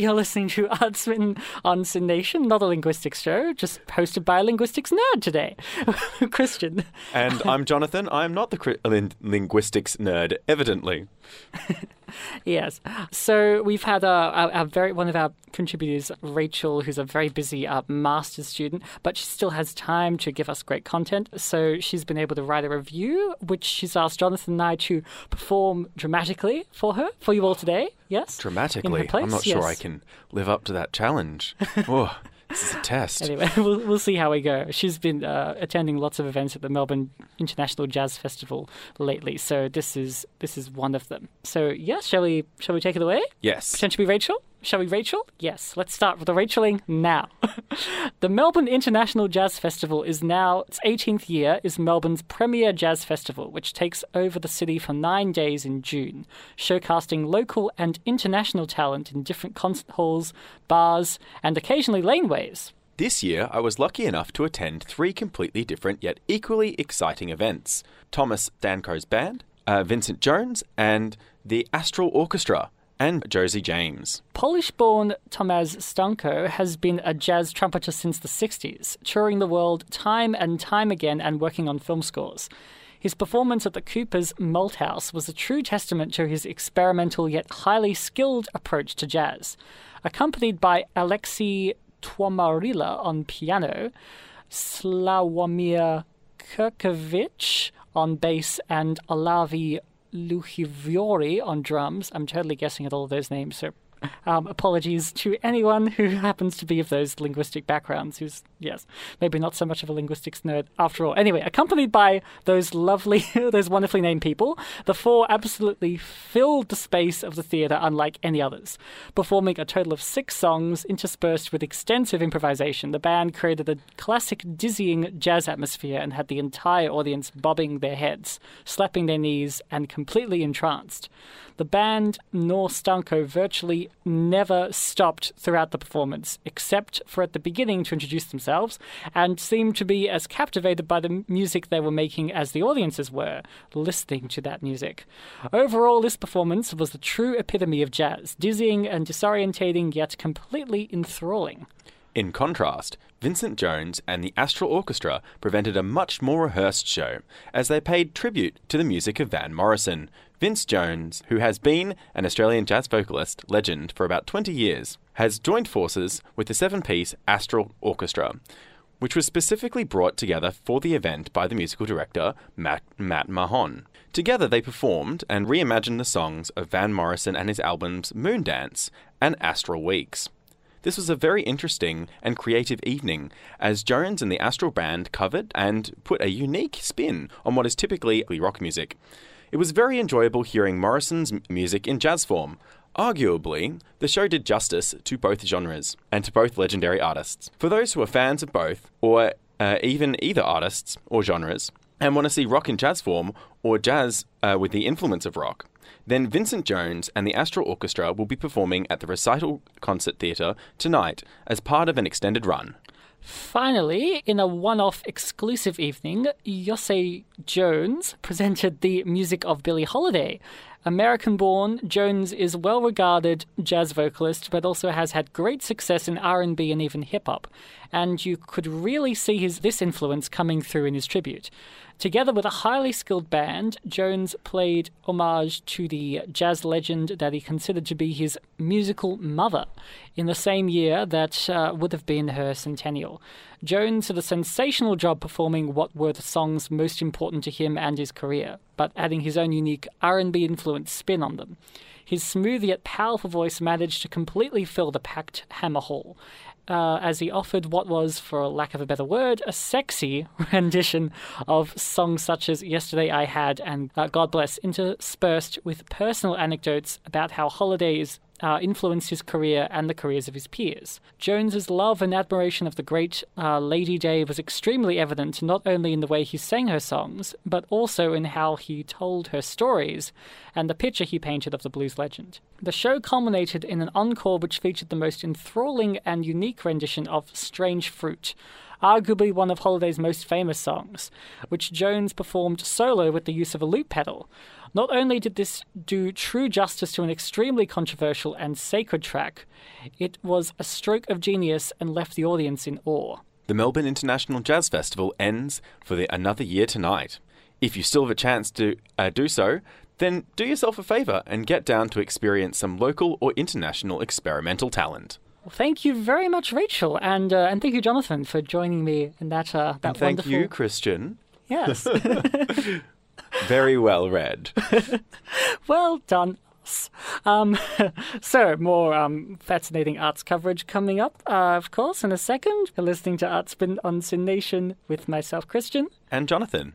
You're listening to Artsman on SYN Nation, not a linguistics show, just hosted by a linguistics nerd today, Christian. And I'm Jonathan. I'm not the cri- lin- linguistics nerd, evidently. Yes. So we've had a, a, very one of our contributors, Rachel, who's a very busy uh, master's student, but she still has time to give us great content. So she's been able to write a review, which she's asked Jonathan and I to perform dramatically for her, for you all today. Yes. Dramatically, I'm not sure I can live up to that challenge. oh, this is a test. Anyway, we'll, we'll see how we go. She's been uh, attending lots of events at the Melbourne International Jazz Festival lately, so this is this is one of them. So yes, shall we shall we take it away? Yes. Pretend to be Rachel? Shall we Rachel? Yes, let's start with the Racheling now. the Melbourne International Jazz Festival is now its 18th year, is Melbourne's premier jazz festival, which takes over the city for nine days in June, showcasing local and international talent in different concert halls, bars, and occasionally laneways. This year, I was lucky enough to attend three completely different yet equally exciting events Tomasz Stanko's band, uh, Vincent Jones, and the Astral Orchestra, and Jose James. Polish born Tomasz Stanko has been a jazz trumpeter since the 60s, touring the world time and time again and working on film scores. His performance at the Coopers Malthouse was a true testament to his experimental yet highly skilled approach to jazz. Accompanied by Alexi Tuomarila on piano, Slawomir Kirkovich on bass, and Olavi Louhivuori on drums. I'm totally guessing at all those names, so um, apologies to anyone who happens to be of those linguistic backgrounds, who's, yes, maybe not so much of a linguistics nerd after all. Anyway, accompanied by those lovely, those wonderfully named people, the four absolutely filled the space of the theatre unlike any others. Performing a total of six songs interspersed with extensive improvisation, the band created a classic dizzying jazz atmosphere and had the entire audience bobbing their heads, slapping their knees, and completely entranced. The band nor Stanko virtually never stopped throughout the performance, except for at the beginning to introduce themselves, and seemed to be as captivated by the music they were making as the audiences were, listening to that music. Overall, this performance was the true epitome of jazz, dizzying and disorientating, yet completely enthralling. In contrast, Vincent Jones and the Astral Orchestra presented a much more rehearsed show, as they paid tribute to the music of Van Morrison. Vince Jones, who has been an Australian jazz vocalist legend for about 20 years, has joined forces with the seven piece Astral Orchestra, which was specifically brought together for the event by the musical director Matt, Matt Mahon. Together, they performed and reimagined the songs of Van Morrison and his albums Moondance and Astral Weeks. This was a very interesting and creative evening, as Jones and the Astral Band covered and put a unique spin on what is typically rock music. It was very enjoyable hearing Morrison's music in jazz form. Arguably, the show did justice to both genres and to both legendary artists. For those who are fans of both, or uh, even either artists or genres, and want to see rock in jazz form or jazz uh, with the influence of rock, then Vincent Jones and the Astral Orchestra will be performing at the Recital Concert Theatre tonight as part of an extended run. Finally, in a one off exclusive evening, Jose Jones presented the music of Billie Holiday. American born, Jones is well regarded jazz vocalist, but also has had great success in R&B and even hip hop. And you could really see his this influence coming through in his tribute. Together with a highly skilled band, Jones played homage to the jazz legend that he considered to be his musical mother in the same year that uh, would have been her centennial. Jones did a sensational job performing what were the songs most important to him and his career, but adding his own unique R&B influenced spin on them. His smooth yet powerful voice managed to completely fill the packed Hamer Hall, uh, as he offered what was, for lack of a better word, a sexy rendition of songs such as Yesterday I Had and uh, God Bless, interspersed with personal anecdotes about how Holiday's uh, influenced his career and the careers of his peers. Jones's love and admiration of the great uh, Lady Day was extremely evident not only in the way he sang her songs, but also in how he told her stories and the picture he painted of the blues legend. The show culminated in an encore which featured the most enthralling and unique rendition of Strange Fruit, arguably one of Holiday's most famous songs, which Jones performed solo with the use of a loop pedal. Not only did this do true justice to an extremely controversial and sacred track, it was a stroke of genius and left the audience in awe. The Melbourne International Jazz Festival ends for the, another year tonight. If you still have a chance to uh, do so, then do yourself a favour and get down to experience some local or international experimental talent. Well, thank you very much, Rachel, and uh, and thank you, Jonathan, for joining me in that uh, that And thank wonderful. you, Christian. Yes, Very well read. well done. Um, so more um, fascinating arts coverage coming up, uh, of course, in a second. You're listening to Artspin on SYN Nation with myself, Christian. And Jonathan.